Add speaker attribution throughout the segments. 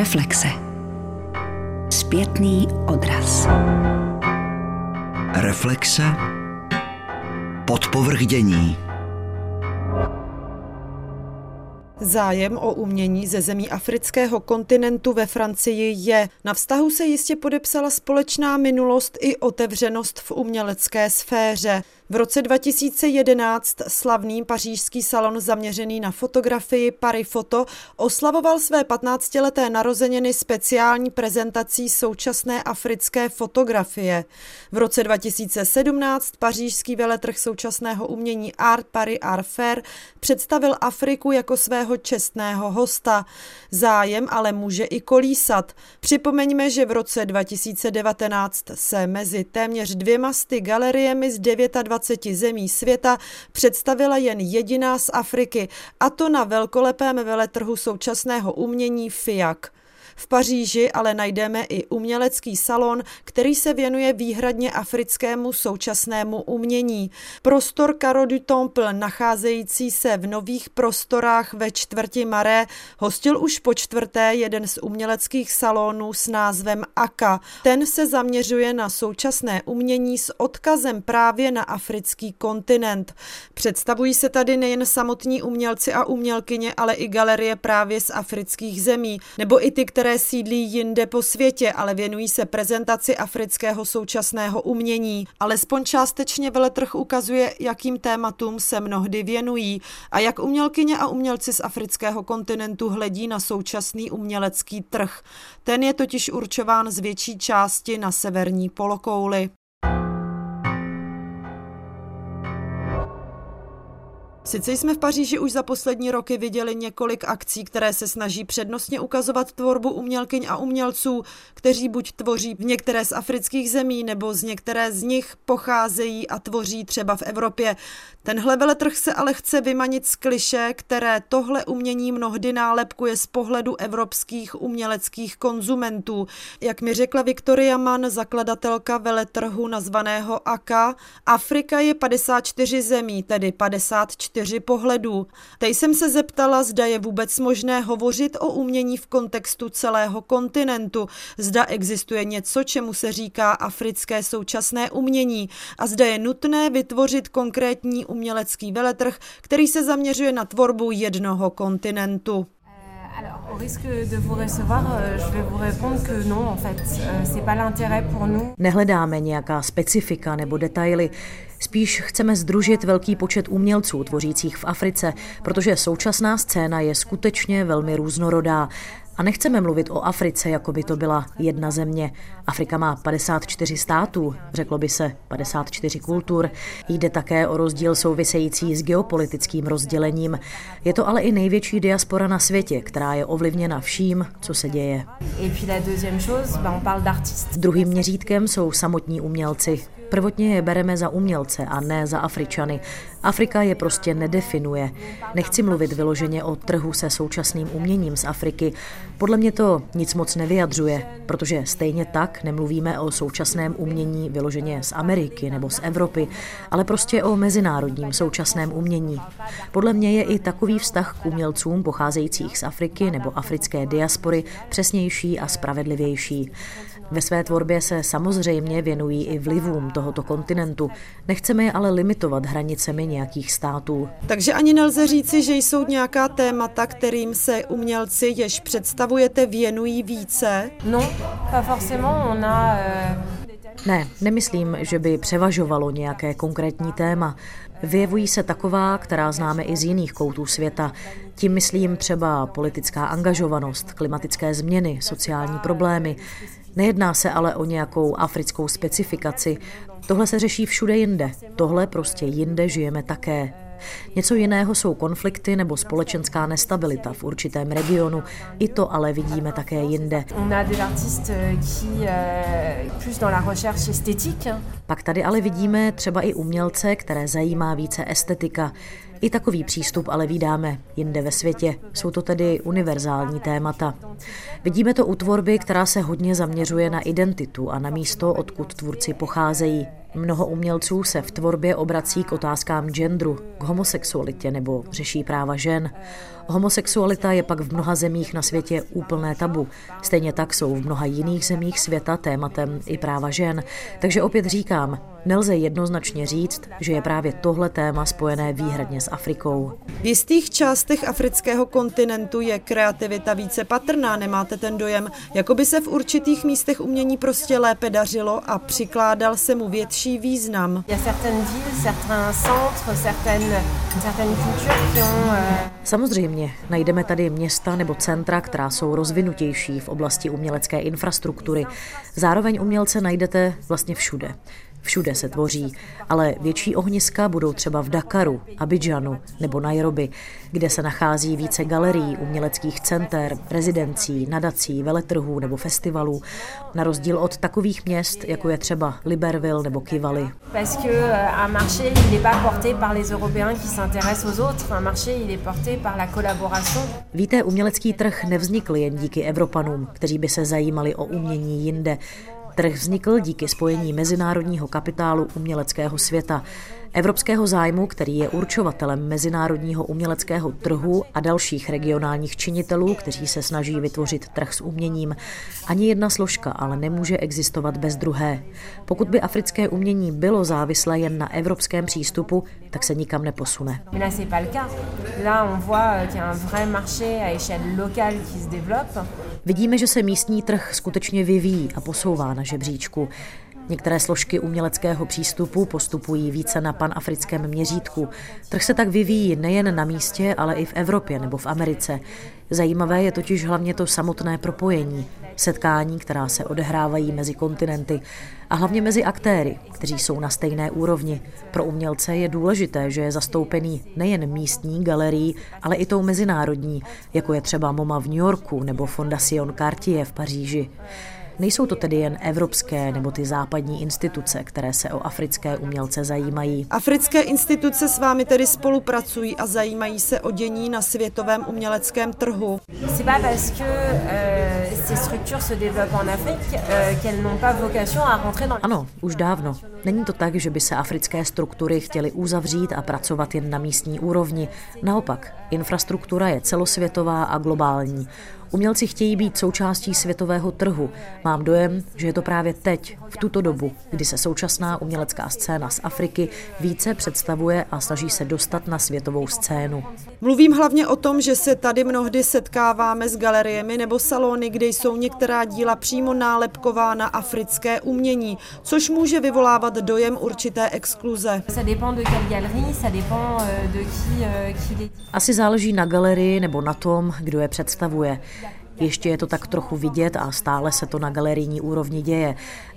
Speaker 1: Reflexe. Zpětný odraz.
Speaker 2: Reflexe. Podpovrdění.
Speaker 3: Zájem o umění ze zemí afrického kontinentu ve Francii je. Na vztahu se jistě podepsala společná minulost i otevřenost v umělecké sféře. V roce 2011 slavný pařížský salon zaměřený na fotografii Paris Photo oslavoval své 15-leté narozeniny speciální prezentací současné africké fotografie. V roce 2017 pařížský veletrh současného umění Art Paris Art Fair představil Afriku jako svého čestného hosta. Zájem ale může i kolísat. Připomeňme, že v roce 2019 se mezi téměř dvěma sty galeriemi z 29 20 zemí světa představila jen jediná z Afriky, a to na velkolepém veletrhu současného umění FIAC. V Paříži ale najdeme i umělecký salon, který se věnuje výhradně africkému současnému umění. Prostor Caro du Temple, nacházející se v nových prostorách ve čtvrti Maré, hostil už po čtvrté jeden z uměleckých salonů s názvem Aka. Ten se zaměřuje na současné umění s odkazem právě na africký kontinent. Představují se tady nejen samotní umělci a umělkyně, ale i galerie právě z afrických zemí, nebo i ty, které které sídlí jinde po světě, ale věnují se prezentaci afrického současného umění. Alespoň částečně veletrh ukazuje, jakým tématům se mnohdy věnují a jak umělkyně a umělci z afrického kontinentu hledí na současný umělecký trh. Ten je totiž určován z větší části na severní polokouli. Sice jsme v Paříži už za poslední roky viděli několik akcí, které se snaží přednostně ukazovat tvorbu umělkyň a umělců, kteří buď tvoří v některé z afrických zemí, nebo z některé z nich pocházejí a tvoří třeba v Evropě. Tenhle veletrh se ale chce vymanit z kliše, které tohle umění mnohdy nálepkuje z pohledu evropských uměleckých konzumentů. Jak mi řekla Viktoria Mann, zakladatelka veletrhu nazvaného AKA, Afrika je 54 zemí, tedy 54 čtyři pohledů. Teď jsem se zeptala, zda je vůbec možné hovořit o umění v kontextu celého kontinentu, zda existuje něco, čemu se říká africké současné umění a zda je nutné vytvořit konkrétní umělecký veletrh, který se zaměřuje na tvorbu jednoho kontinentu.
Speaker 4: Risque de vous recevoir, euh, je vais vous répondre que non, en fait, euh, c'est pas l'intérêt pour nous.
Speaker 5: Nehledáme nějaká specifika nebo detaily. Spíš chceme združit velký počet umělců tvořících v Africe, protože současná scéna je skutečně velmi různorodá. A nechceme mluvit o Africe, jako by to byla jedna země. Afrika má 54 států, řeklo by se 54 kultur. Jde také o rozdíl související s geopolitickým rozdělením. Je to ale i největší diaspora na světě, která je ovlivněna vším, co se děje. Druhým měřítkem jsou samotní umělci. Prvotně je bereme za umělce a ne za Afričany. Afrika je prostě nedefinuje. Nechci mluvit vyloženě o trhu se současným uměním z Afriky. Podle mě to nic moc nevyjadřuje, protože stejně tak nemluvíme o současném umění vyloženě z Ameriky nebo z Evropy, ale prostě o mezinárodním současném umění. Podle mě je i takový vztah k umělcům pocházejících z Afriky nebo africké diaspory přesnější a spravedlivější. Ve své tvorbě se samozřejmě věnují i vlivům tohoto kontinentu. Nechceme je ale limitovat hranicemi nějakých států.
Speaker 3: Takže ani nelze říci, že jsou nějaká témata, kterým se umělci, jež představujete, věnují více?
Speaker 4: No, pas forcément. On a, euh...
Speaker 5: Ne, nemyslím, že by převažovalo nějaké konkrétní téma. Vyjevují se taková, která známe i z jiných koutů světa. Tím myslím třeba politická angažovanost, klimatické změny, sociální problémy. Nejedná se ale o nějakou africkou specifikaci. Tohle se řeší všude jinde. Tohle prostě jinde žijeme také. Něco jiného jsou konflikty nebo společenská nestabilita v určitém regionu. I to ale vidíme také jinde. Pak tady ale vidíme třeba i umělce, které zajímá více estetika. I takový přístup ale vydáme jinde ve světě. Jsou to tedy univerzální témata. Vidíme to u tvorby, která se hodně zaměřuje na identitu a na místo, odkud tvůrci pocházejí. Mnoho umělců se v tvorbě obrací k otázkám genderu, k homosexualitě nebo řeší práva žen. Homosexualita je pak v mnoha zemích na světě úplné tabu. Stejně tak jsou v mnoha jiných zemích světa tématem i práva žen. Takže opět říkám, nelze jednoznačně říct, že je právě tohle téma spojené výhradně s Afrikou.
Speaker 3: V jistých částech afrického kontinentu je kreativita více patrná, nemáte ten dojem, jako by se v určitých místech umění prostě lépe dařilo a přikládal se mu větší význam.
Speaker 5: Samozřejmě, najdeme tady města nebo centra, která jsou rozvinutější v oblasti umělecké infrastruktury. Zároveň umělce najdete vlastně všude. Všude se tvoří, ale větší ohniska budou třeba v Dakaru, Abidžanu nebo Nairobi, kde se nachází více galerií, uměleckých center, rezidencí, nadací, veletrhů nebo festivalů, na rozdíl od takových měst, jako je třeba Libreville nebo Kigali. Víte, umělecký trh nevznikl jen díky Evropanům, kteří by se zajímali o umění jinde. Trh vznikl díky spojení mezinárodního kapitálu uměleckého světa, evropského zájmu, který je určovatelem mezinárodního uměleckého trhu a dalších regionálních činitelů, kteří se snaží vytvořit trh s uměním. Ani jedna složka ale nemůže existovat bez druhé. Pokud by africké umění bylo závislé jen na evropském přístupu, tak se nikam neposune. Vidíme, že se místní trh skutečně vyvíjí a posouvá na žebříčku. Některé složky uměleckého přístupu postupují více na panafrickém měřítku. Trh se tak vyvíjí nejen na místě, ale i v Evropě nebo v Americe. Zajímavé je totiž hlavně to samotné propojení, setkání, která se odehrávají mezi kontinenty a hlavně mezi aktéry, kteří jsou na stejné úrovni. Pro umělce je důležité, že je zastoupený nejen místní galerii, ale i tou mezinárodní, jako je třeba MoMA v New Yorku nebo Fondation Cartier v Paříži. Nejsou to tedy jen evropské nebo ty západní instituce, které se o africké umělce zajímají.
Speaker 3: Africké instituce s vámi tedy spolupracují a zajímají se o dění na světovém uměleckém trhu.
Speaker 5: Ano, už dávno. Není to tak, že by se africké struktury chtěly uzavřít a pracovat jen na místní úrovni. Naopak, infrastruktura je celosvětová a globální. Umělci chtějí být součástí světového trhu. Mám dojem, že je to právě teď, v tuto dobu, kdy se současná umělecká scéna z Afriky více představuje a snaží se dostat na světovou scénu.
Speaker 3: Mluvím hlavně o tom, že se tady mnohdy setkáváme s galeriemi nebo salony, kde jsou některá díla přímo nálepkována africké umění, což může vyvolávat dojem určité exkluze.
Speaker 5: Asi záleží na galerii nebo na tom, kdo je představuje. Ještě je to tak trochu vidět a stále se to na galerijní úrovni děje.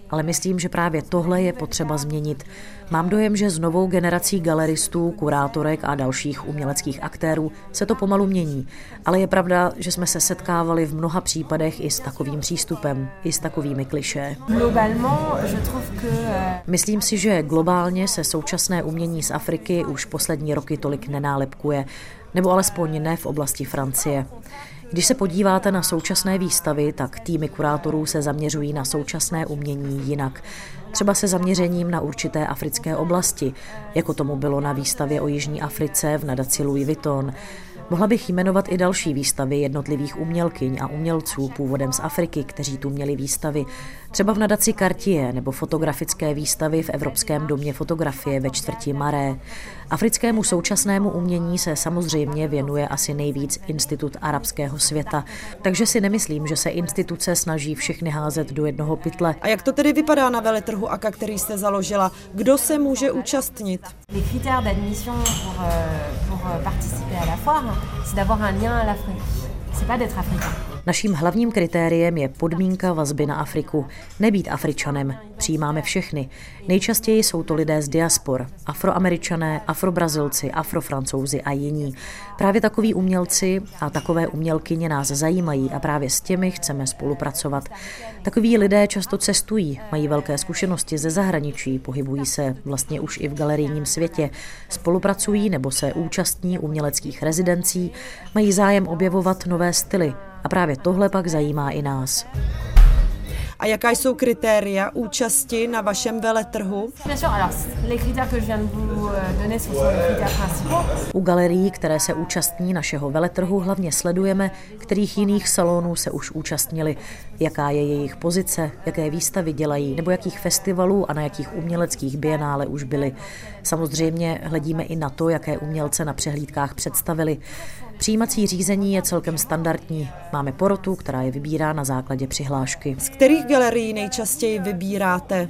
Speaker 5: Ale myslím, že právě tohle je potřeba změnit. Mám dojem, že s novou generací galeristů, kurátorek a dalších uměleckých aktérů se to pomalu mění. Ale je pravda, že jsme se setkávali v mnoha případech i s takovým přístupem, i s takovými kliše. Myslím si, že globálně se současné umění z Afriky už poslední roky tolik nenálepkuje, nebo alespoň ne v oblasti Francie. Když se podíváte na současné výstavy, tak týmy kurátorů se zaměřují na současné umění jinak. Třeba se zaměřením na určité africké oblasti, jako tomu bylo na výstavě o Jižní Africe v nadaci Louis Vuitton. Mohla bych jmenovat i další výstavy jednotlivých umělkyň a umělců původem z Afriky, kteří tu měli výstavy, třeba v nadaci Cartier nebo fotografické výstavy v Evropském domě fotografie ve čtvrti Maré. Africkému současnému umění se samozřejmě věnuje asi nejvíc Institut arabského světa, takže si nemyslím, že se instituce snaží všechny házet do jednoho pytle.
Speaker 3: A jak to tedy vypadá na veletrhu AKA, který jste založila? Kdo se může účastnit? Les critères d'admission pour, pour participer à la foire, c'est d'avoir un lien à l'Afrique. C'est pas d'être africain.
Speaker 5: Naším hlavním kritériem je podmínka vazby na Afriku. Nebýt Afričanem. Přijímáme všechny. Nejčastěji jsou to lidé z diaspor. Afroameričané, afrobrazilci, afrofrancouzi a jiní. Právě takoví umělci a takové umělkyně nás zajímají a právě s těmi chceme spolupracovat. Takoví lidé často cestují, mají velké zkušenosti ze zahraničí, pohybují se vlastně už i v galerijním světě, spolupracují nebo se účastní uměleckých rezidencí, mají zájem objevovat nové styly, a právě tohle pak zajímá i nás.
Speaker 3: A jaká jsou kritéria účasti na vašem veletrhu?
Speaker 5: U galerií, které se účastní našeho veletrhu, hlavně sledujeme, kterých jiných salonů se už účastnili, jaká je jejich pozice, jaké výstavy dělají, nebo jakých festivalů a na jakých uměleckých bienále už byli. Samozřejmě hledíme i na to, jaké umělce na přehlídkách představili. Přijímací řízení je celkem standardní. Máme porotu, která je vybírá na základě přihlášky.
Speaker 3: Z kterých galerií nejčastěji vybíráte?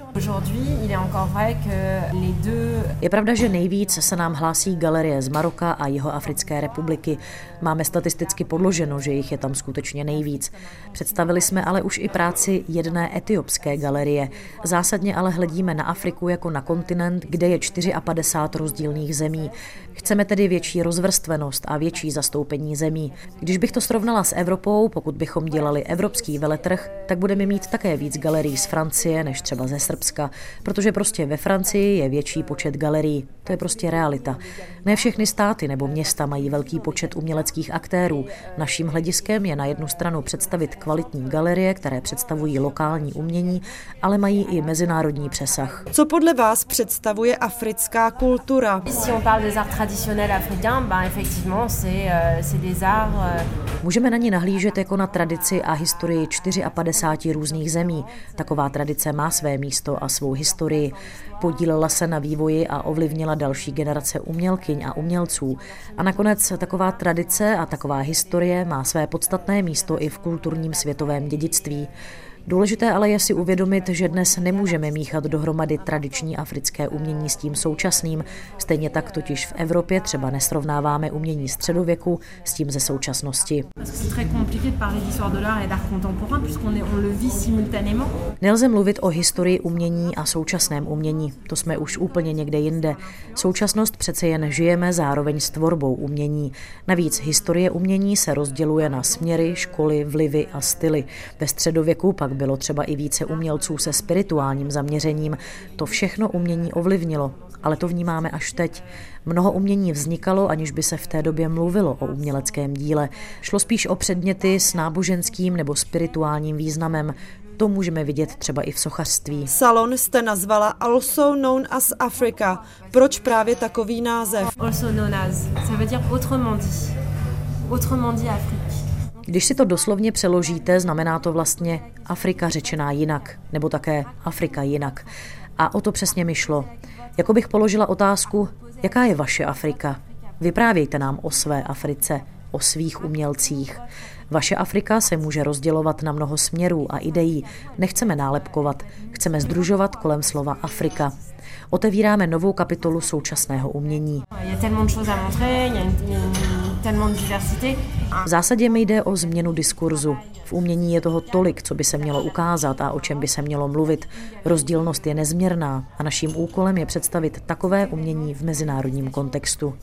Speaker 5: Je pravda, že nejvíc se nám hlásí galerie z Maroka a jeho Africké republiky. Máme statisticky podloženo, že jich je tam skutečně nejvíc. Představili jsme ale už i práci jedné etiopské galerie. Zásadně ale hledíme na Afriku jako na kontinent, kde je 54 rozdílných zemí. Chceme tedy větší rozvrstvenost a větší zastoupení zemí. Když bych to srovnala s Evropou, pokud bychom dělali evropský veletrh, tak budeme mít také víc galerií z Francie než třeba ze Srbska, protože prostě ve Francii je větší počet galerií. To je prostě realita. Ne všechny státy nebo města mají velký počet uměleckých aktérů. Naším hlediskem je na jednu stranu představit kvalitní galerie, které představují lokální umění, ale mají i mezinárodní přesah.
Speaker 3: Co podle vás představuje africká kultura?
Speaker 5: Můžeme na ní nahlížet jako na tradici a historii 54 různých zemí. Taková tradice má své místo a svou historii. Podílela se na vývoji a ovlivnila další generace umělkyň a umělců. A nakonec taková tradice a taková historie má své podstatné místo i v kulturním světovém dědictví. Důležité ale je si uvědomit, že dnes nemůžeme míchat dohromady tradiční africké umění s tím současným. Stejně tak totiž v Evropě třeba nesrovnáváme umění středověku s tím ze současnosti. Nelze mluvit o historii umění a současném umění. To jsme už úplně někde jinde. Současnost přece jen žijeme zároveň s tvorbou umění. Navíc historie umění se rozděluje na směry, školy, vlivy a styly. Ve středověku pak bylo třeba i více umělců se spirituálním zaměřením. To všechno umění ovlivnilo, ale to vnímáme až teď. Mnoho umění vznikalo, aniž by se v té době mluvilo o uměleckém díle. Šlo spíš o předměty s náboženským nebo spirituálním významem. To můžeme vidět třeba i v sochařství.
Speaker 3: Salon jste nazvala Also Known as Africa. Proč právě takový název?
Speaker 4: Also known as, ça veut dire autrement dit. Autrement dit Afrique.
Speaker 5: Když si to doslovně přeložíte, znamená to vlastně Afrika řečená jinak, nebo také Afrika jinak. A o to přesně mi šlo. Jako bych položila otázku, jaká je vaše Afrika? Vyprávějte nám o své Africe, o svých umělcích. Vaše Afrika se může rozdělovat na mnoho směrů a ideí. Nechceme nálepkovat, chceme združovat kolem slova Afrika. Otevíráme novou kapitolu současného umění. V zásadě mi jde o změnu diskurzu. V umění je toho tolik, co by se mělo ukázat a o čem by se mělo mluvit. Rozdílnost je nezměrná a naším úkolem je představit takové umění v mezinárodním kontextu.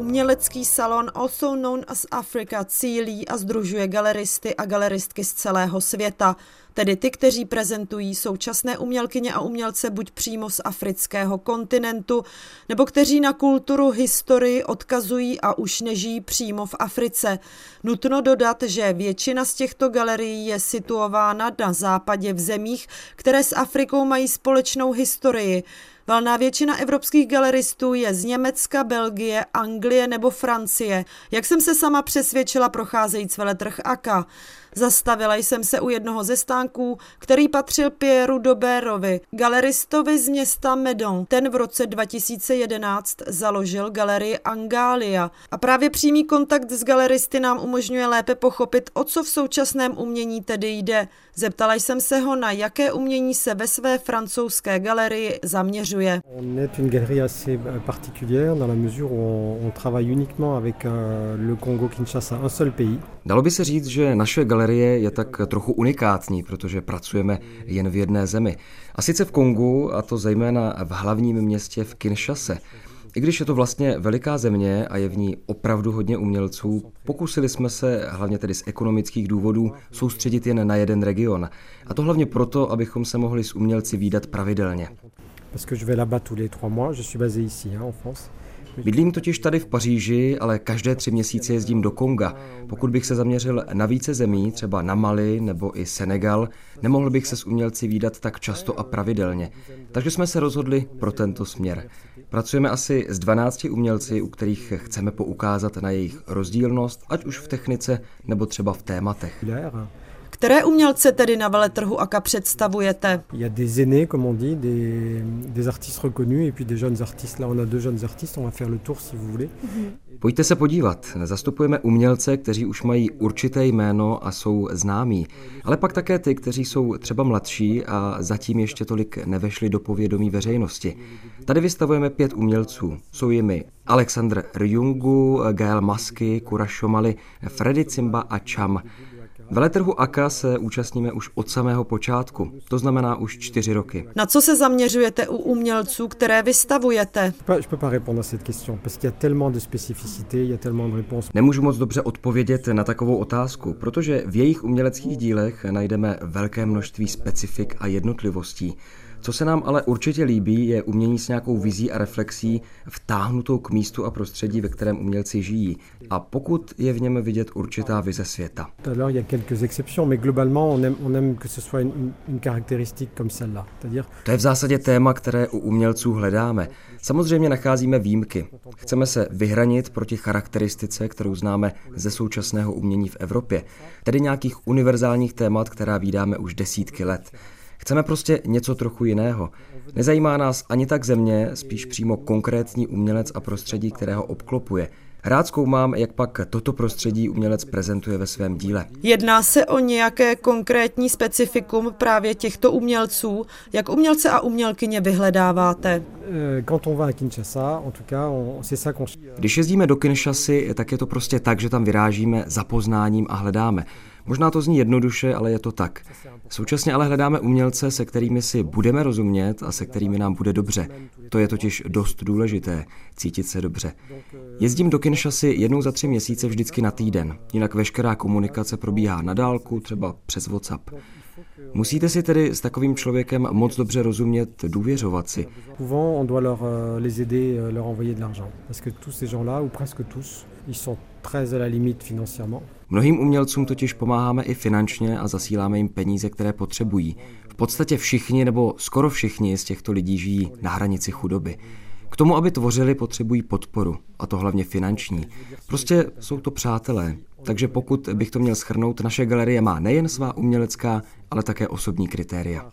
Speaker 3: Umělecký salon Also Known as Africa cílí a združuje galeristy a galeristky z celého světa, tedy ty, kteří prezentují současné umělkyně a umělce buď přímo z afrického kontinentu, nebo kteří na kulturu, historii odkazují a už nežijí přímo v Africe. Nutno dodat, že většina z těchto galerií je situována na západě v zemích, které s Afrikou mají společnou historii. Valná většina evropských galeristů je z Německa, Belgie, Anglie nebo Francie. Jak jsem se sama přesvědčila procházejíc veletrh AKA. Zastavila jsem se u jednoho ze stánků, který patřil Pieru Doberovi, galeristovi z města Medon. Ten v roce 2011 založil galerii Angalia. A právě přímý kontakt s galeristy nám umožňuje lépe pochopit, o co v současném umění tedy jde. Zeptala jsem se ho, na jaké umění se ve své francouzské galerii zaměřuje.
Speaker 1: On assez particulière dans la mesure où on travaille uniquement avec euh, le Congo-Kinshasa, un seul pays.
Speaker 2: Dalo by se říct, že naše galerie je tak trochu unikátní, protože pracujeme jen v jedné zemi. A sice v Kongu, a to zejména v hlavním městě v Kinshase. I když je to vlastně veliká země a je v ní opravdu hodně umělců, pokusili jsme se, hlavně tedy z ekonomických důvodů, soustředit jen na jeden region. A to hlavně proto, abychom se mohli s umělci výdat pravidelně.
Speaker 1: France.
Speaker 2: Bydlím totiž tady v Paříži, ale každé tři měsíce jezdím do Konga. Pokud bych se zaměřil na více zemí, třeba na Mali nebo i Senegal, nemohl bych se s umělci výdat tak často a pravidelně. Takže jsme se rozhodli pro tento směr. Pracujeme asi s 12 umělci, u kterých chceme poukázat na jejich rozdílnost, ať už v technice nebo třeba v tématech.
Speaker 3: Které umělce tedy na veletrhu AKA představujete?
Speaker 1: Il y a des aînés, comme on dit, des, des artistes reconnus et puis des jeunes artistes. Là, on a deux jeunes artistes, on va faire le tour si vous voulez.
Speaker 2: Pojďte se podívat. Zastupujeme umělce, kteří už mají určité jméno a jsou známí, ale pak také ty, kteří jsou třeba mladší a zatím ještě tolik nevešli do povědomí veřejnosti. Tady vystavujeme pět umělců. Jsou jimi Alexandr Ryungu, Gael Masky, Kura Šomali, Freddy Cimba a Cham. Veletrhu AKA se účastníme už od samého počátku, to znamená už čtyři roky.
Speaker 3: Na co se zaměřujete u umělců, které vystavujete?
Speaker 2: Nemůžu moc dobře odpovědět na takovou otázku, protože v jejich uměleckých dílech najdeme velké množství specifik a jednotlivostí. Co se nám ale určitě líbí, je umění s nějakou vizí a reflexí vtáhnutou k místu a prostředí, ve kterém umělci žijí. A pokud je v něm vidět určitá vize světa. To je v zásadě téma, které u umělců hledáme. Samozřejmě nacházíme výjimky. Chceme se vyhranit proti charakteristice, kterou známe ze současného umění v Evropě, tedy nějakých univerzálních témat, která vydáme už desítky let. Chceme prostě něco trochu jiného. Nezajímá nás ani tak země, spíš přímo konkrétní umělec a prostředí, kterého obklopuje. Rád zkoumám, jak pak toto prostředí umělec prezentuje ve svém díle.
Speaker 3: Jedná se o nějaké konkrétní specifikum právě těchto umělců? Jak umělce a umělkyně vyhledáváte?
Speaker 2: Když jezdíme do Kinshasy, tak je to prostě tak, že tam vyrážíme za poznáním a hledáme. Možná to zní jednoduše, ale je to tak. Současně ale hledáme umělce, se kterými si budeme rozumět a se kterými nám bude dobře. To je totiž dost důležité, cítit se dobře. Jezdím do Kinshasy jednou za tři měsíce vždycky na týden, jinak veškerá komunikace probíhá na dálku, třeba přes WhatsApp. Musíte si tedy s takovým člověkem moc dobře rozumět, důvěřovat si.
Speaker 1: Souvent, on doit leur, euh, les aider, euh, leur.
Speaker 2: Mnohým umělcům totiž pomáháme i finančně a zasíláme jim peníze, které potřebují. V podstatě všichni nebo skoro všichni z těchto lidí žijí na hranici chudoby. K tomu, aby tvořili, potřebují podporu, a to hlavně finanční. Prostě jsou to přátelé. Takže pokud bych to měl schrnout, naše galerie má nejen svá umělecká, ale také osobní kritéria.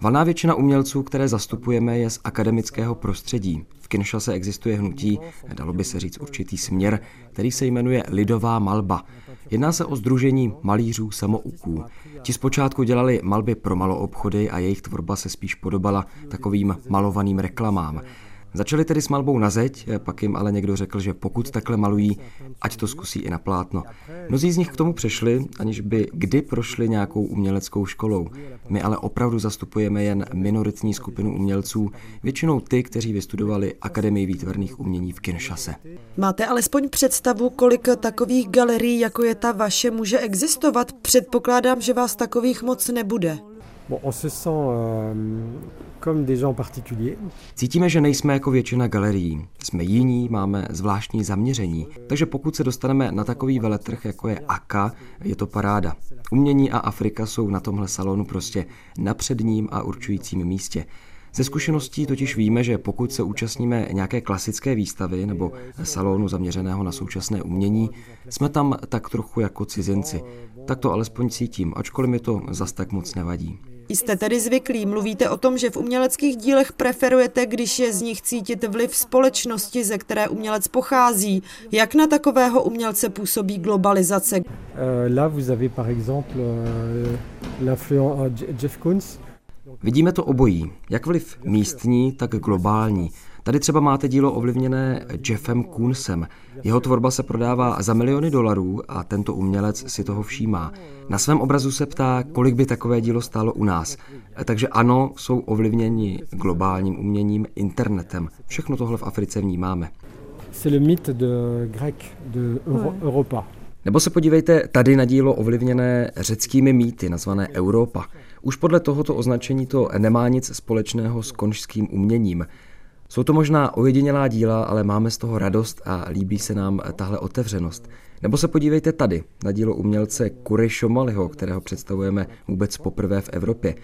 Speaker 2: Valná většina umělců, které zastupujeme, je z akademického prostředí. V Kinshase existuje hnutí, dalo by se říct určitý směr, který se jmenuje Lidová malba. Jedná se o združení malířů samouků. Ti zpočátku dělali malby pro maloobchody a jejich tvorba se spíš podobala takovým malovaným reklamám. Začali tedy s malbou na zeď, pak jim ale někdo řekl, že pokud takhle malují, ať to zkusí i na plátno. Mnozí z nich k tomu přešli, aniž by kdy prošli nějakou uměleckou školou. My ale opravdu zastupujeme jen minoritní skupinu umělců, většinou ty, kteří vystudovali Akademii výtvarných umění v Kinshase.
Speaker 3: Máte alespoň představu, kolik takových galerií, jako je ta vaše, může existovat? Předpokládám, že vás takových moc nebude.
Speaker 1: Bon, on se sent euh.
Speaker 2: Cítíme, že nejsme jako většina galerií. Jsme jiní, máme zvláštní zaměření. Takže pokud se dostaneme na takový veletrh, jako je AKA, je to paráda. Umění a Afrika jsou na tomhle salonu prostě na předním a určujícím místě. Ze zkušeností totiž víme, že pokud se účastníme nějaké klasické výstavy nebo salonu zaměřeného na současné umění, jsme tam tak trochu jako cizinci. Tak to alespoň cítím, ačkoliv mi to zas tak moc nevadí.
Speaker 3: Jste tedy zvyklí, mluvíte o tom, že v uměleckých dílech preferujete, když je z nich cítit vliv společnosti, ze které umělec pochází. Jak na takového umělce působí globalizace?
Speaker 1: Euh, là, vous avez par exemple euh, l'influence Jeff Koons.
Speaker 2: Vidíme to obojí, jak vliv místní, tak globální. Tady třeba máte dílo ovlivněné Jeffem Koonsem. Jeho tvorba se prodává za miliony dolarů a tento umělec si toho všímá. Na svém obrazu se ptá, kolik by takové dílo stálo u nás. Takže ano, jsou ovlivněni globálním uměním, internetem. Všechno tohle v Africe vnímáme.
Speaker 1: C'est le mythe de grec, de Euro- Europa.
Speaker 2: Nebo se podívejte tady na dílo ovlivněné řeckými mýty, nazvané Europa. Už podle tohoto označení to nemá nic společného s konžským uměním. Jsou to možná ojedinělá díla, ale máme z toho radost a líbí se nám tahle otevřenost. Nebo se podívejte tady na dílo umělce Kury Šomaliho, kterého představujeme vůbec poprvé v Evropě.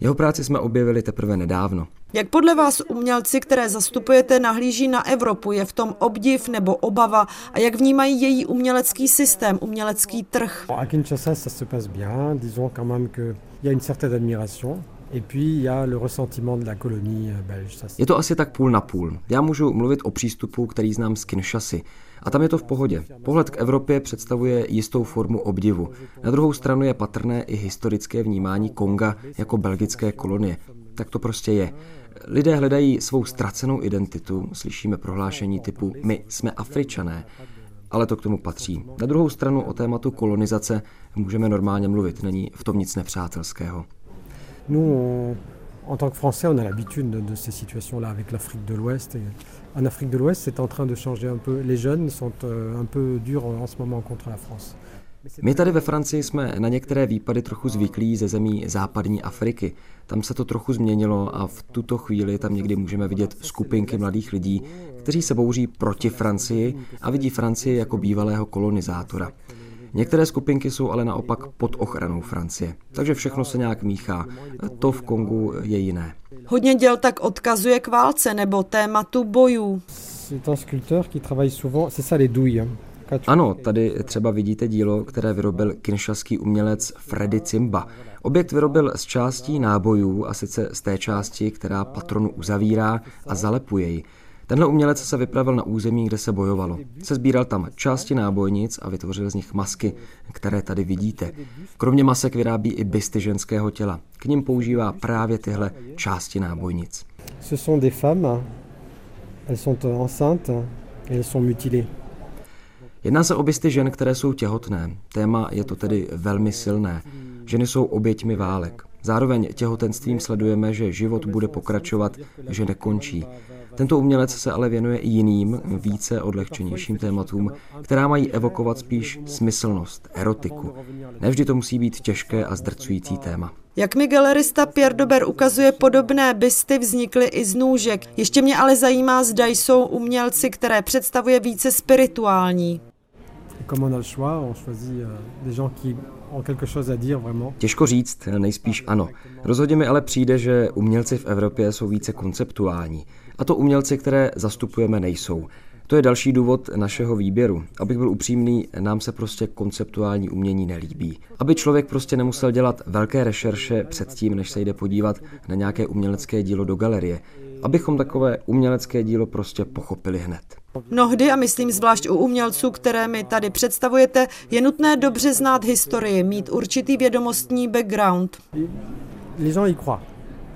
Speaker 2: Jeho práci jsme objevili teprve nedávno.
Speaker 3: Jak podle vás umělci, které zastupujete, nahlíží na Evropu? Je v tom obdiv nebo obava? A jak vnímají její umělecký systém, umělecký trh?
Speaker 1: A Kinshasa, ça se passe bien. Disons quand même qu'il y a une certaine admiration.
Speaker 2: Je to asi tak půl na půl. Já můžu mluvit o přístupu, který znám z Kinshasy. A tam je to v pohodě. Pohled k Evropě představuje jistou formu obdivu. Na druhou stranu je patrné i historické vnímání Konga jako belgické kolonie. Tak to prostě je. Lidé hledají svou ztracenou identitu, slyšíme prohlášení typu my jsme Afričané, ale to k tomu patří. Na druhou stranu o tématu kolonizace můžeme normálně mluvit, není v tom nic nepřátelského.
Speaker 1: Nous, on, en tant que Français, on a l'habitude de, de, ces situations-là avec l'Afrique de l'Ouest. En Afrique de l'Ouest, c'est en train de changer un peu. Les jeunes sont euh, un peu durs en ce moment contre la France.
Speaker 2: My tady ve Francii jsme na některé výpady trochu zvyklí ze zemí západní Afriky. Tam se to trochu změnilo a v tuto chvíli tam někdy můžeme vidět skupinky mladých lidí, kteří se bouří proti Francii a vidí Francii jako bývalého kolonizátora. Některé skupinky jsou ale naopak pod ochranou Francie, takže všechno se nějak míchá. To v Kongu je jiné.
Speaker 3: Hodně děl tak odkazuje k válce nebo tématu bojů.
Speaker 2: Ano, tady třeba vidíte dílo, které vyrobil kinšaský umělec Freddy Cimba. Objekt vyrobil z částí nábojů a sice z té části, která patronu uzavírá a zalepuje ji. Tenhle umělec se vypravil na území, kde se bojovalo. Se sbíral tam části nábojnic a vytvořil z nich masky, které tady vidíte. Kromě masek vyrábí i bysty ženského těla. K ním používá právě tyhle části nábojnic.
Speaker 1: Ce sont des femmes, elles sont enceintes, elles sont mutilées.
Speaker 2: Jedná se o bysty žen, které jsou těhotné. Téma je to tedy velmi silné. Ženy jsou oběťmi válek. Zároveň těhotenstvím sledujeme, že život bude pokračovat, že nekončí. Tento umělec se ale věnuje i jiným, více odlehčenějším tématům, která mají evokovat spíš smyslnost, erotiku. Nevždy to musí být těžké a zdrcující téma.
Speaker 3: Jak mi galerista Pierre Dober ukazuje, podobné bysty vznikly i z nůžek. Ještě mě ale zajímá, zda jsou umělci, které představuje více spirituální.
Speaker 2: Těžko říct, nejspíš ano. Rozhodně mi ale přijde, že umělci v Evropě jsou více konceptuální. A to umělci, které zastupujeme, nejsou. To je další důvod našeho výběru. Abych byl upřímný, nám se prostě konceptuální umění nelíbí. Aby člověk prostě nemusel dělat velké rešerše předtím, než se jde podívat na nějaké umělecké dílo do galerie. Abychom takové umělecké dílo prostě pochopili hned.
Speaker 3: Mnohdy, a myslím zvlášť u umělců, které mi tady představujete, je nutné dobře znát historii, mít určitý vědomostní background.
Speaker 1: Les gens y croient.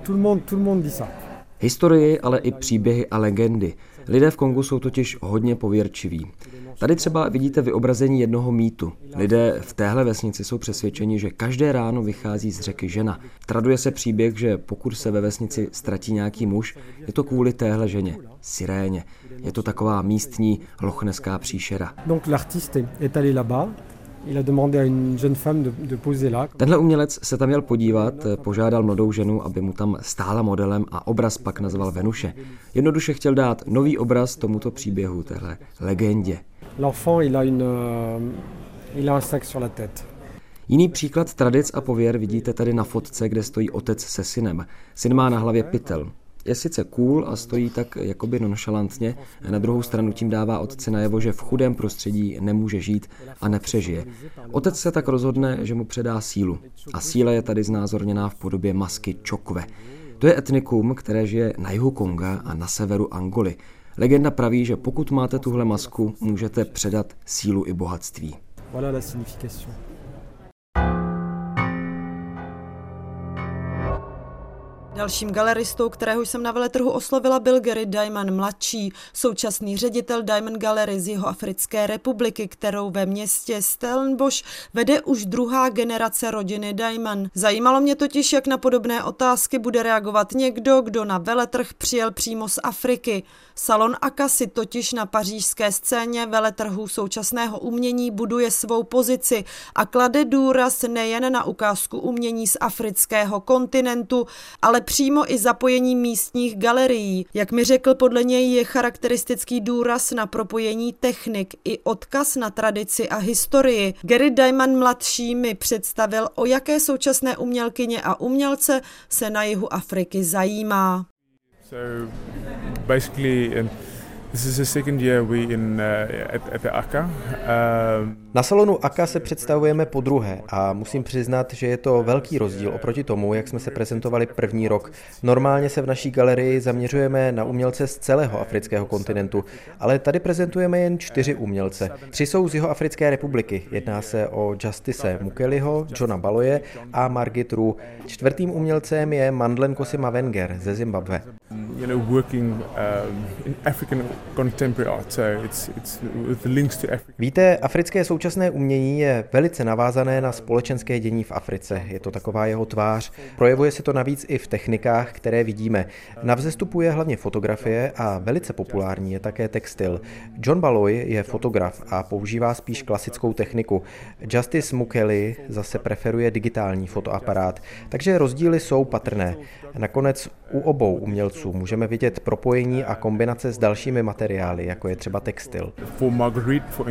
Speaker 1: Tout le monde, tout le monde dit ça.
Speaker 2: Historii, ale i příběhy a legendy. Lidé v Kongu jsou totiž hodně pověrčiví. Tady třeba vidíte vyobrazení jednoho mýtu. Lidé v téhle vesnici jsou přesvědčeni, že každé ráno vychází z řeky žena. Traduje se příběh, že pokud se ve vesnici ztratí nějaký muž, je to kvůli téhle ženě, siréně. Je to taková místní lochneská příšera.
Speaker 1: Donc l'artiste est allé là-bas
Speaker 2: Tenhle umělec se tam měl podívat, požádal mladou ženu, aby mu tam stála modelem a obraz pak nazval Venuše. Jednoduše chtěl dát nový obraz tomuto příběhu, téhle legendě.
Speaker 1: L'enfant, il a une, euh, il a un sac sur la tête.
Speaker 2: Jiný příklad tradic a pověr vidíte tady na fotce, kde stojí otec se synem. Syn má na hlavě pytel. Je sice cool a stojí tak jakoby nonšalantně, na druhou stranu tím dává otci najevo, že v chudém prostředí nemůže žít a nepřežije. Otec se tak rozhodne, že mu předá sílu. A síla je tady znázorněná v podobě masky čokve. To je etnikum, které žije na jihu Konga a na severu Angoly. Legenda praví, že pokud máte tuhle masku, můžete předat sílu i bohatství.
Speaker 1: Voilà la signification.
Speaker 3: Dalším galeristou, kterého jsem na veletrhu oslovila, byl Gary Diamond mladší, současný ředitel Diamond Gallery z jeho Africké republiky, kterou ve městě Stellenbosch vede už druhá generace rodiny Diamond. Zajímalo mě totiž, jak na podobné otázky bude reagovat někdo, kdo na veletrh přijel přímo z Afriky. Salon Akasi totiž na pařížské scéně veletrhu současného umění buduje svou pozici a klade důraz nejen na ukázku umění z afrického kontinentu, ale přímo i zapojení místních galerií. Jak mi řekl, podle něj je charakteristický důraz na propojení technik i odkaz na tradici a historii. Gary Diamond mladší mi představil, o jaké současné umělkyně a umělce se na jihu Afriky zajímá.
Speaker 6: So basically,
Speaker 7: na salonu AKA se představujeme po druhé a musím přiznat, že je to velký rozdíl oproti tomu, jak jsme se prezentovali první rok. Normálně se v naší galerii zaměřujeme na umělce z celého afrického kontinentu, ale tady prezentujeme jen čtyři umělce. Tři jsou z jeho Africké republiky. Jedná se o Justice Mukeliho, Johna Baloje a Margit Ru. Čtvrtým umělcem je Mandlen Kosima Wenger ze Zimbabwe.
Speaker 6: You know, working um, in African
Speaker 7: Víte, africké současné umění je velice navázané na společenské dění v Africe. Je to taková jeho tvář. Projevuje se to navíc i v technikách, které vidíme. Na vzestupu je hlavně fotografie a velice populární je také textil. John Baloy je fotograf a používá spíš klasickou techniku. Justice Mukeli zase preferuje digitální fotoaparát, takže rozdíly jsou patrné. Nakonec u obou umělců můžeme vidět propojení a kombinace s dalšími materiály, jako je třeba textil.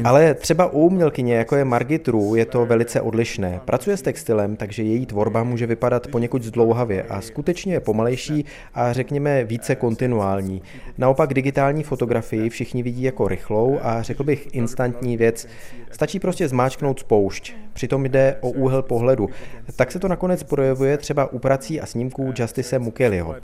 Speaker 7: Ale třeba u umělkyně, jako je Margit Ru, je to velice odlišné. Pracuje s textilem, takže její tvorba může vypadat poněkud zdlouhavě a skutečně je pomalejší a řekněme více kontinuální. Naopak digitální fotografii všichni vidí jako rychlou a řekl bych instantní věc. Stačí prostě zmáčknout spoušť. Přitom jde o úhel pohledu. Tak se to nakonec projevuje třeba u prací a snímků Justice Mukeliho.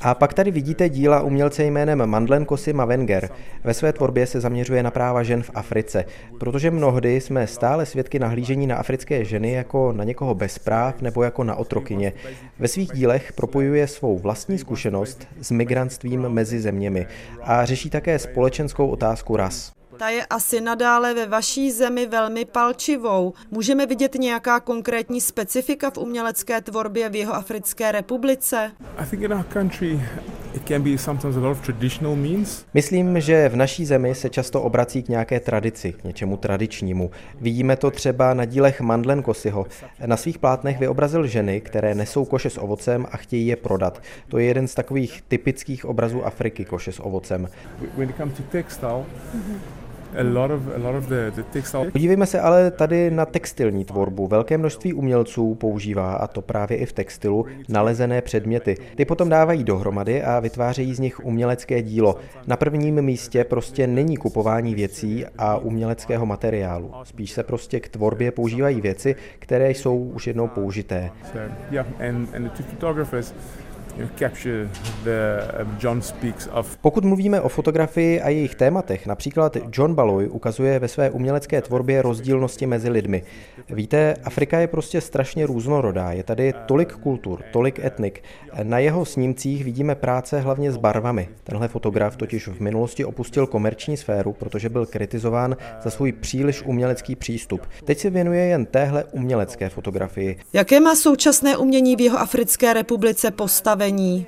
Speaker 7: A pak tady vidíte díla umělce jménem Mandlen Kosy Mavenger. Ve své tvorbě se zaměřuje na práva žen v Africe, protože mnohdy jsme stále svědky nahlížení na africké ženy jako na někoho bez práv nebo jako na otrokyně. Ve svých dílech propojuje svou vlastní zkušenost s migrantstvím mezi zeměmi a řeší také společenskou otázku ras.
Speaker 3: Ta je asi nadále ve vaší zemi velmi palčivou. Můžeme vidět nějaká konkrétní specifika v umělecké tvorbě v jeho Africké republice?
Speaker 7: Myslím, že v naší zemi se často obrací k nějaké tradici, k něčemu tradičnímu. Vidíme to třeba na dílech Mandlen Kosiho. Na svých plátnech vyobrazil ženy, které nesou koše s ovocem a chtějí je prodat. To je jeden z takových typických obrazů Afriky, koše s ovocem. When it comes to textile, mm-hmm. Podívejme se ale tady na textilní tvorbu. Velké množství umělců používá, a to právě i v textilu, nalezené předměty. Ty potom dávají dohromady a vytvářejí z nich umělecké dílo. Na prvním místě prostě není kupování věcí a uměleckého materiálu. Spíš se prostě k tvorbě používají věci, které jsou už jednou použité. Yeah, and, and the Um, Pokud mluvíme o fotografii a jejich tématech, například John Baloy ukazuje ve své umělecké tvorbě rozdílnosti mezi lidmi. Víte, Afrika je prostě strašně různorodá, je tady tolik kultur, tolik etnik. Na jeho snímcích vidíme práce hlavně s barvami. Tenhle fotograf totiž v minulosti opustil komerční sféru, protože byl kritizován za svůj příliš umělecký přístup. Teď se věnuje jen téhle umělecké fotografii.
Speaker 3: Jaké má současné umění v jeho Africké republice postavení? Vystavení.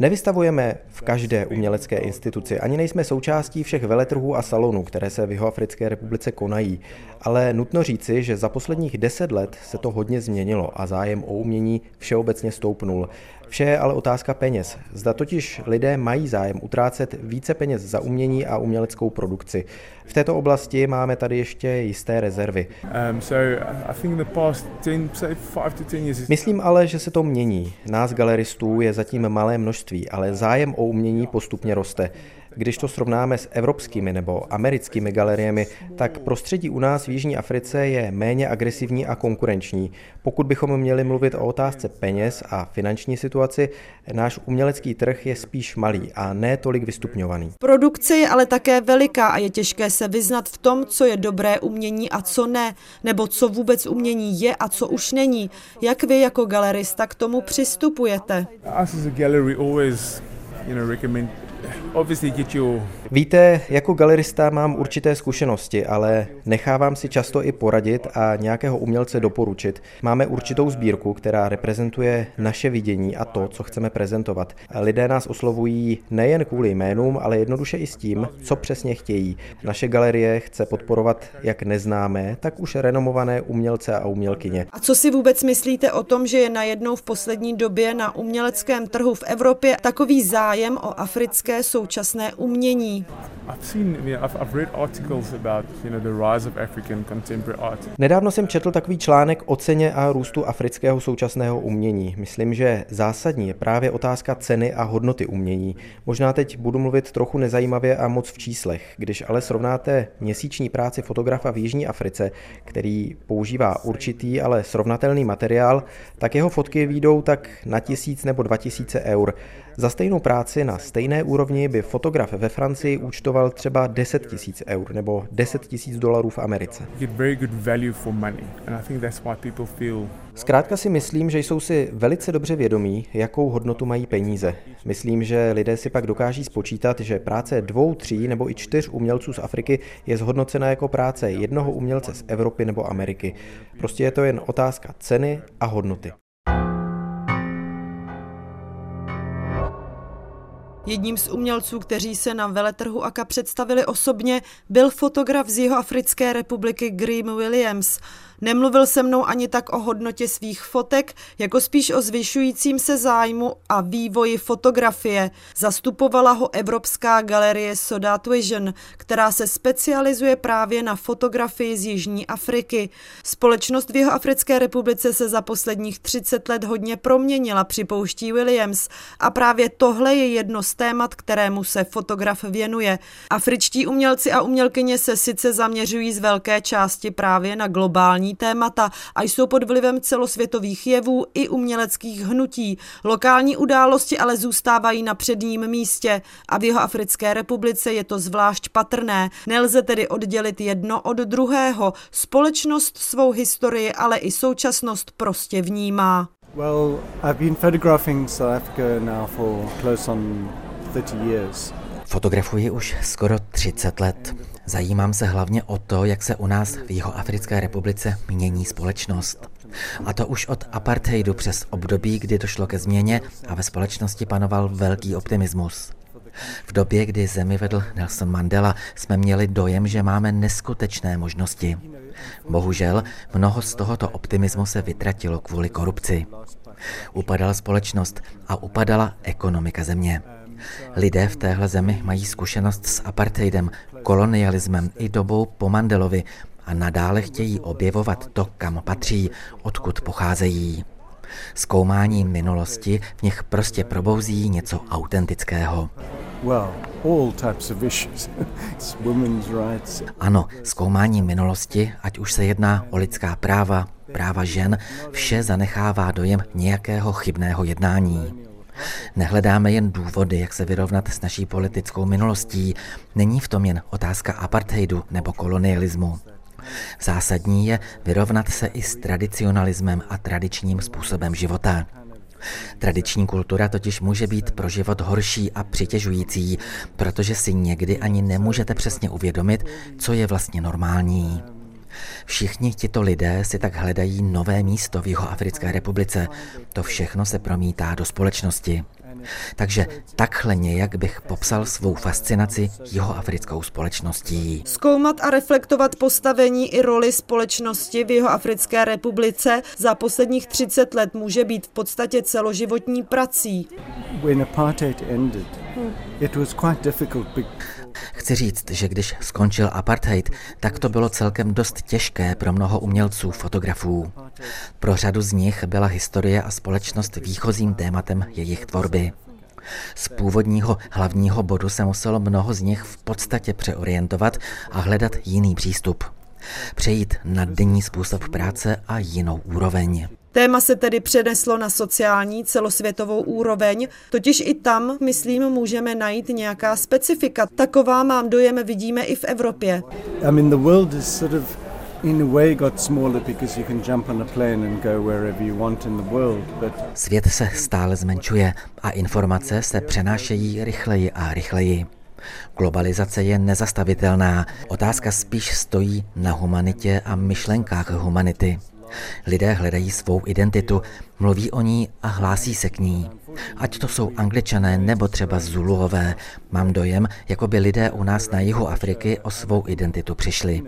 Speaker 7: Nevystavujeme v každé umělecké instituci, ani nejsme součástí všech veletrhů a salonů, které se v Jihoafrické republice konají. Ale nutno říci, že za posledních deset let se to hodně změnilo a zájem o umění všeobecně stoupnul. Vše je ale otázka peněz. Zda totiž lidé mají zájem utrácet více peněz za umění a uměleckou produkci. V této oblasti máme tady ještě jisté rezervy. Myslím ale, že se to mění. Nás galeristů je zatím malé množství, ale zájem o umění postupně roste. Když to srovnáme s evropskými nebo americkými galeriemi, tak prostředí u nás v Jižní Africe je méně agresivní a konkurenční. Pokud bychom měli mluvit o otázce peněz a finanční situaci, náš umělecký trh je spíš malý a ne tolik vystupňovaný.
Speaker 3: Produkce je ale také veliká a je těžké se vyznat v tom, co je dobré umění a co ne, nebo co vůbec umění je a co už není. Jak vy jako galerista k tomu přistupujete?
Speaker 7: Víte, jako galerista mám určité zkušenosti, ale nechávám si často i poradit a nějakého umělce doporučit. Máme určitou sbírku, která reprezentuje naše vidění a to, co chceme prezentovat. Lidé nás oslovují nejen kvůli jménům, ale jednoduše i s tím, co přesně chtějí. Naše galerie chce podporovat jak neznámé, tak už renomované umělce a umělkyně.
Speaker 3: A co si vůbec myslíte o tom, že je najednou v poslední době na uměleckém trhu v Evropě takový zájem o africké současné umění?
Speaker 7: Nedávno jsem četl takový článek o ceně a růstu afrického současného umění. Myslím, že zásadní je právě otázka ceny a hodnoty umění. Možná teď budu mluvit trochu nezajímavě a moc v číslech. Když ale srovnáte měsíční práci fotografa v Jižní Africe, který používá určitý, ale srovnatelný materiál, tak jeho fotky výjdou tak na tisíc nebo dva tisíce eur. Za stejnou práci na stejné úrovni by fotograf ve Francii účtoval třeba 10 tisíc eur nebo 10 tisíc dolarů v Americe. Zkrátka si myslím, že jsou si velice dobře vědomí, jakou hodnotu mají peníze. Myslím, že lidé si pak dokáží spočítat, že práce dvou, tří nebo i čtyř umělců z Afriky je zhodnocena jako práce jednoho umělce z Evropy nebo Ameriky. Prostě je to jen otázka ceny a hodnoty.
Speaker 3: Jedním z umělců, kteří se na veletrhu AKA představili osobně, byl fotograf z Jihoafrické republiky Graham Williams. Nemluvil se mnou ani tak o hodnotě svých fotek, jako spíš o zvyšujícím se zájmu a vývoji fotografie. Zastupovala ho Evropská galerie Sodat Vision, která se specializuje právě na fotografii z Jižní Afriky. Společnost v Jihoafrické republice se za posledních 30 let hodně proměnila, připouští Williams. A právě tohle je jedno z témat, kterému se fotograf věnuje. Afričtí umělci a umělkyně se sice zaměřují z velké části právě na globální témata a jsou pod vlivem celosvětových jevů i uměleckých hnutí. Lokální události ale zůstávají na předním místě a v jeho Africké republice je to zvlášť patrné. Nelze tedy oddělit jedno od druhého. Společnost svou historii, ale i současnost prostě vnímá.
Speaker 8: Well, I've been photographing South Africa now for close on 30 years.
Speaker 9: Fotografuji už skoro 30 let. Zajímám se hlavně o to, jak se u nás v Jihoafrické republice mění společnost. A to už od apartheidu přes období, kdy došlo ke změně a ve společnosti panoval velký optimismus. V době, kdy zemi vedl Nelson Mandela, jsme měli dojem, že máme neskutečné možnosti. Bohužel, mnoho z tohoto optimismu se vytratilo kvůli korupci. Upadala společnost a upadala ekonomika země. Lidé v téhle zemi mají zkušenost s apartheidem, kolonialismem i dobou po Mandelovi a nadále chtějí objevovat to, kam patří, odkud pocházejí. Zkoumání minulosti v nich prostě probouzí něco autentického. Ano, zkoumání minulosti, ať už se jedná o lidská práva, práva žen, vše zanechává dojem nějakého chybného jednání. Nehledáme jen důvody, jak se vyrovnat s naší politickou minulostí. Není v tom jen otázka apartheidu nebo kolonialismu. Zásadní je vyrovnat se i s tradicionalismem a tradičním způsobem života. Tradiční kultura totiž může být pro život horší a přitěžující, protože si někdy ani nemůžete přesně uvědomit, co je vlastně normální. Všichni tito lidé si tak hledají nové místo v Jihoafrické republice. To všechno se promítá do společnosti. Takže takhle nějak bych popsal svou fascinaci jihoafrickou společností.
Speaker 3: Zkoumat a reflektovat postavení i roli společnosti v Jihoafrické republice za posledních 30 let může být v podstatě celoživotní prací.
Speaker 8: When apartheid ended, it was quite difficult.
Speaker 9: Chci říct, že když skončil apartheid, tak to bylo celkem dost těžké pro mnoho umělců, fotografů. Pro řadu z nich byla historie a společnost výchozím tématem jejich tvorby. Z původního hlavního bodu se muselo mnoho z nich v podstatě přeorientovat a hledat jiný přístup. Přejít na denní způsob práce a jinou úroveň.
Speaker 3: Téma se tedy přeneslo na sociální celosvětovou úroveň, totiž i tam, myslím, můžeme najít nějaká specifika. Taková mám dojem vidíme i v Evropě.
Speaker 8: I mean, the world is sort of
Speaker 9: Svět se stále zmenšuje a informace se přenášejí rychleji a rychleji. Globalizace je nezastavitelná. Otázka spíš stojí na humanitě a myšlenkách humanity. Lidé hledají svou identitu, mluví o ní a hlásí se k ní. Ať to jsou angličané nebo třeba Zuluové, mám dojem, jako by lidé u nás na jihu Afriky o svou identitu přišli.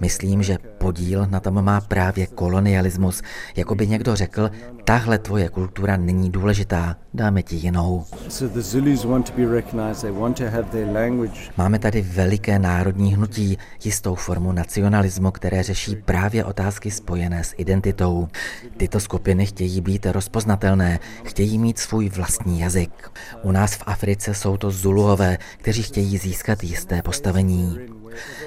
Speaker 9: Myslím, že podíl na tom má právě kolonialismus, jako by někdo řekl, tahle tvoje kultura není důležitá, dáme ti jinou. Máme tady veliké národní hnutí, jistou formu nacionalismu, které řeší právě otázky spojené s identitou. Tyto skupiny chtějí být rozpoznatelné, chtějí mít svůj vlastní jazyk. U nás v Africe jsou to Zuluové, kteří chtějí získat jisté postavení.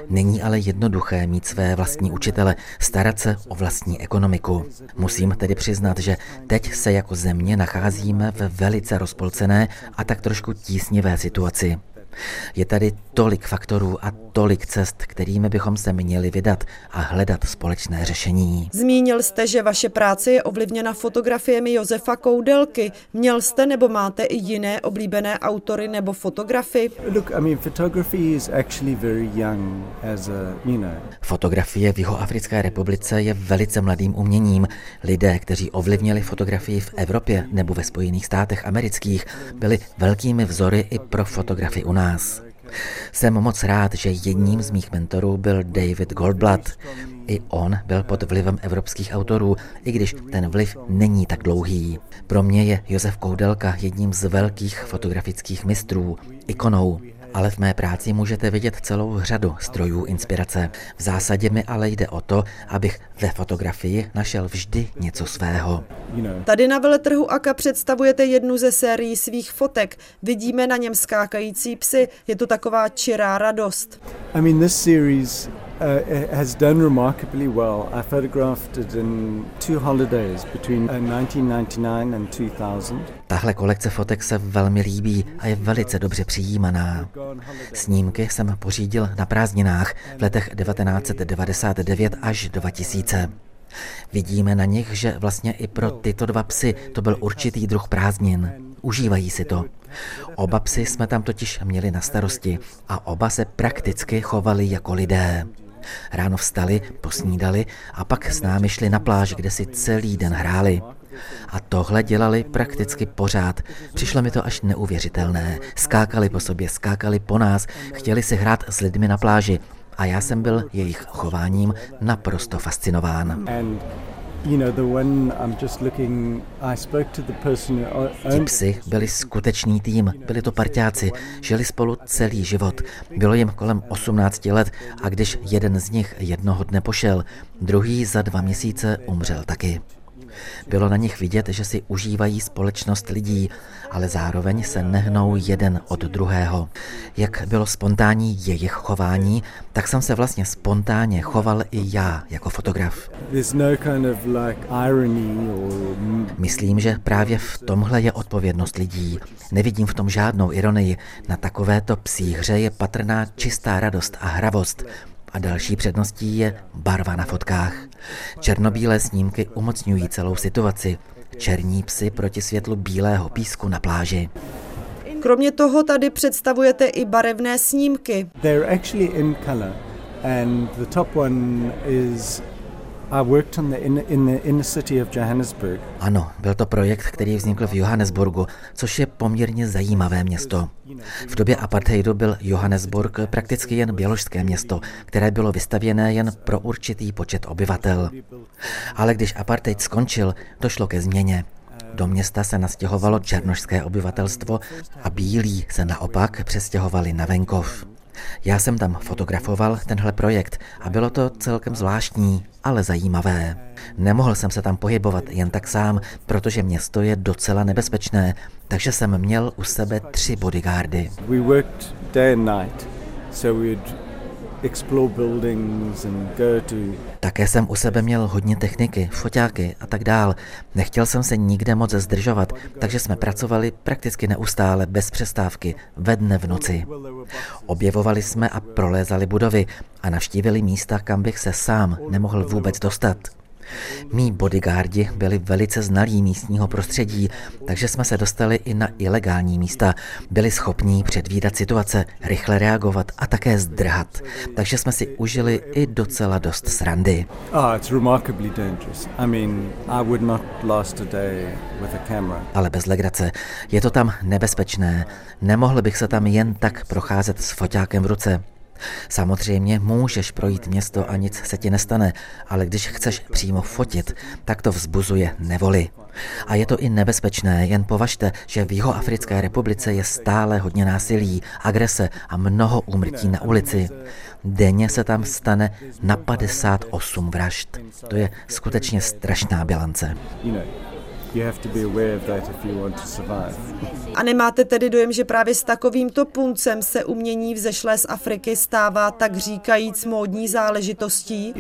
Speaker 9: Není ale jednoduché mít své vlastní učitele, starat se o vlastní ekonomiku. Musím tedy přiznat, že teď se jako země nacházíme ve velice rozpolcené a tak trošku tísnivé situaci. Je tady tolik faktorů a tolik cest, kterými bychom se měli vydat a hledat společné řešení.
Speaker 3: Zmínil jste, že vaše práce je ovlivněna fotografiemi Josefa Koudelky. Měl jste nebo máte i jiné oblíbené autory nebo fotografy? Look, I mean, photography is actually very young
Speaker 9: as a, you know. Fotografie v Jihoafrické republice je velice mladým uměním. Lidé, kteří ovlivnili fotografii v Evropě nebo ve Spojených státech amerických, byli velkými vzory i pro fotografii u nás. Jsem moc rád, že jedním z mých mentorů byl David Goldblatt. I on byl pod vlivem evropských autorů, i když ten vliv není tak dlouhý. Pro mě je Josef Koudelka jedním z velkých fotografických mistrů, ikonou ale v mé práci můžete vidět celou řadu strojů inspirace. V zásadě mi ale jde o to, abych ve fotografii našel vždy něco svého.
Speaker 3: Tady na veletrhu AKA představujete jednu ze sérií svých fotek. Vidíme na něm skákající psy. Je to taková čirá radost. I mean, this series uh, has done remarkably well. I photographed it in two holidays between 1999 uh, and 2000.
Speaker 9: Tahle kolekce fotek se velmi líbí a je velice dobře přijímaná. Snímky jsem pořídil na prázdninách v letech 1999 až 2000. Vidíme na nich, že vlastně i pro tyto dva psy to byl určitý druh prázdnin. Užívají si to. Oba psy jsme tam totiž měli na starosti a oba se prakticky chovali jako lidé. Ráno vstali, posnídali a pak s námi šli na pláž, kde si celý den hráli. A tohle dělali prakticky pořád. Přišlo mi to až neuvěřitelné. Skákali po sobě, skákali po nás, chtěli si hrát s lidmi na pláži. A já jsem byl jejich chováním naprosto fascinován. Ti psi byli skutečný tým, byli to parťáci, žili spolu celý život. Bylo jim kolem 18 let a když jeden z nich jednoho dne pošel, druhý za dva měsíce umřel taky. Bylo na nich vidět, že si užívají společnost lidí, ale zároveň se nehnou jeden od druhého. Jak bylo spontánní jejich chování, tak jsem se vlastně spontánně choval i já jako fotograf. No Myslím, že právě v tomhle je odpovědnost lidí. Nevidím v tom žádnou ironii. Na takovéto psí hře je patrná čistá radost a hravost a další předností je barva na fotkách. Černobílé snímky umocňují celou situaci. Černí psy proti světlu bílého písku na pláži.
Speaker 3: Kromě toho tady představujete i barevné snímky.
Speaker 9: Ano, byl to projekt, který vznikl v Johannesburgu, což je poměrně zajímavé město. V době apartheidu byl Johannesburg prakticky jen běložské město, které bylo vystavěné jen pro určitý počet obyvatel. Ale když apartheid skončil, došlo ke změně. Do města se nastěhovalo černožské obyvatelstvo a bílí se naopak přestěhovali na venkov. Já jsem tam fotografoval tenhle projekt a bylo to celkem zvláštní, ale zajímavé. Nemohl jsem se tam pohybovat jen tak sám, protože město je docela nebezpečné, takže jsem měl u sebe tři bodyguardy. We worked day and night, so we'd také jsem u sebe měl hodně techniky, foťáky a tak dál. Nechtěl jsem se nikde moc zdržovat, takže jsme pracovali prakticky neustále, bez přestávky, ve dne v noci. Objevovali jsme a prolézali budovy a navštívili místa, kam bych se sám nemohl vůbec dostat. Mí bodyguardi byli velice znalí místního prostředí, takže jsme se dostali i na ilegální místa. Byli schopní předvídat situace, rychle reagovat a také zdrhat. Takže jsme si užili i docela dost srandy. Ale bez legrace. Je to tam nebezpečné. Nemohl bych se tam jen tak procházet s foťákem v ruce. Samozřejmě můžeš projít město a nic se ti nestane, ale když chceš přímo fotit, tak to vzbuzuje nevoli. A je to i nebezpečné, jen považte, že v Jihoafrické republice je stále hodně násilí, agrese a mnoho úmrtí na ulici. Denně se tam stane na 58 vražd. To je skutečně strašná bilance.
Speaker 3: A nemáte tedy dojem, že právě s takovýmto puncem se umění vzešlé z Afriky stává tak říkajíc módní záležitostí?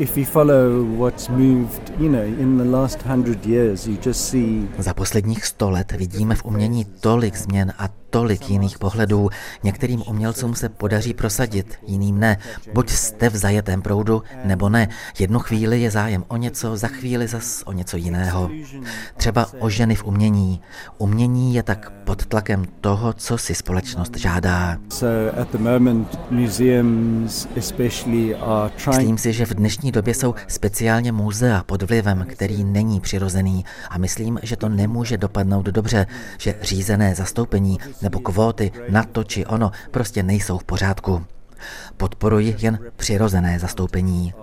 Speaker 9: Za posledních sto let vidíme v umění tolik změn a tolik jiných pohledů. Některým umělcům se podaří prosadit, jiným ne. Buď jste v zajetém proudu, nebo ne. Jednu chvíli je zájem o něco, za chvíli zas o něco jiného. Třeba o ženy v umění. Umění je tak pod tlakem toho, co si společnost žádá. Myslím si, že v dnešní době jsou speciálně muzea pod vlivem, který není přirozený a myslím, že to nemůže dopadnout dobře, že řízené zastoupení nebo kvóty na to či ono prostě nejsou v pořádku. Podporuji jen přirozené zastoupení.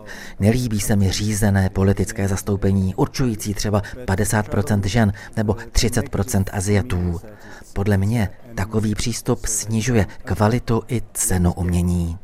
Speaker 9: Nelíbí se mi řízené politické zastoupení, určující třeba 50% žen nebo 30% Aziatů. Podle mě takový přístup snižuje kvalitu i cenu umění.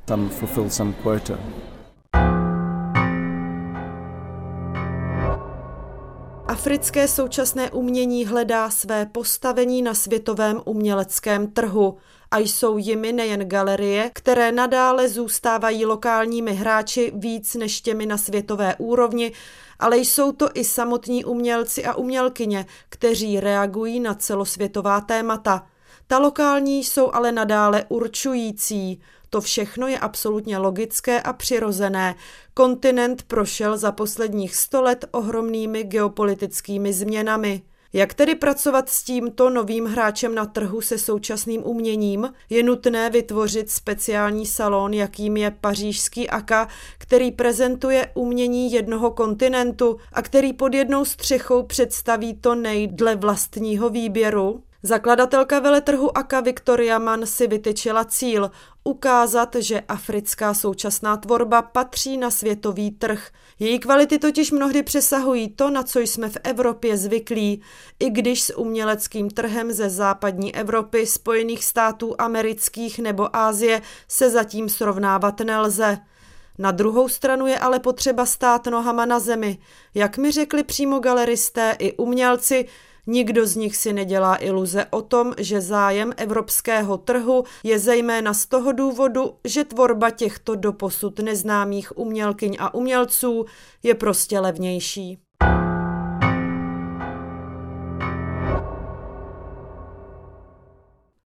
Speaker 3: Africké současné umění hledá své postavení na světovém uměleckém trhu a jsou jimi nejen galerie, které nadále zůstávají lokálními hráči víc než těmi na světové úrovni, ale jsou to i samotní umělci a umělkyně, kteří reagují na celosvětová témata. Ta lokální jsou ale nadále určující. To všechno je absolutně logické a přirozené. Kontinent prošel za posledních sto let ohromnými geopolitickými změnami. Jak tedy pracovat s tímto novým hráčem na trhu se současným uměním? Je nutné vytvořit speciální salon, jakým je pařížský AKA, který prezentuje umění jednoho kontinentu a který pod jednou střechou představí to nejdle vlastního výběru? Zakladatelka veletrhu Aka Victoria Mann si vytyčila cíl ukázat, že africká současná tvorba patří na světový trh. Její kvality totiž mnohdy přesahují to, na co jsme v Evropě zvyklí, i když s uměleckým trhem ze západní Evropy, Spojených států amerických nebo Ázie se zatím srovnávat nelze. Na druhou stranu je ale potřeba stát nohama na zemi. Jak mi řekli přímo galeristé i umělci, Nikdo z nich si nedělá iluze o tom, že zájem evropského trhu je zejména z toho důvodu, že tvorba těchto doposud neznámých umělkyň a umělců je prostě levnější.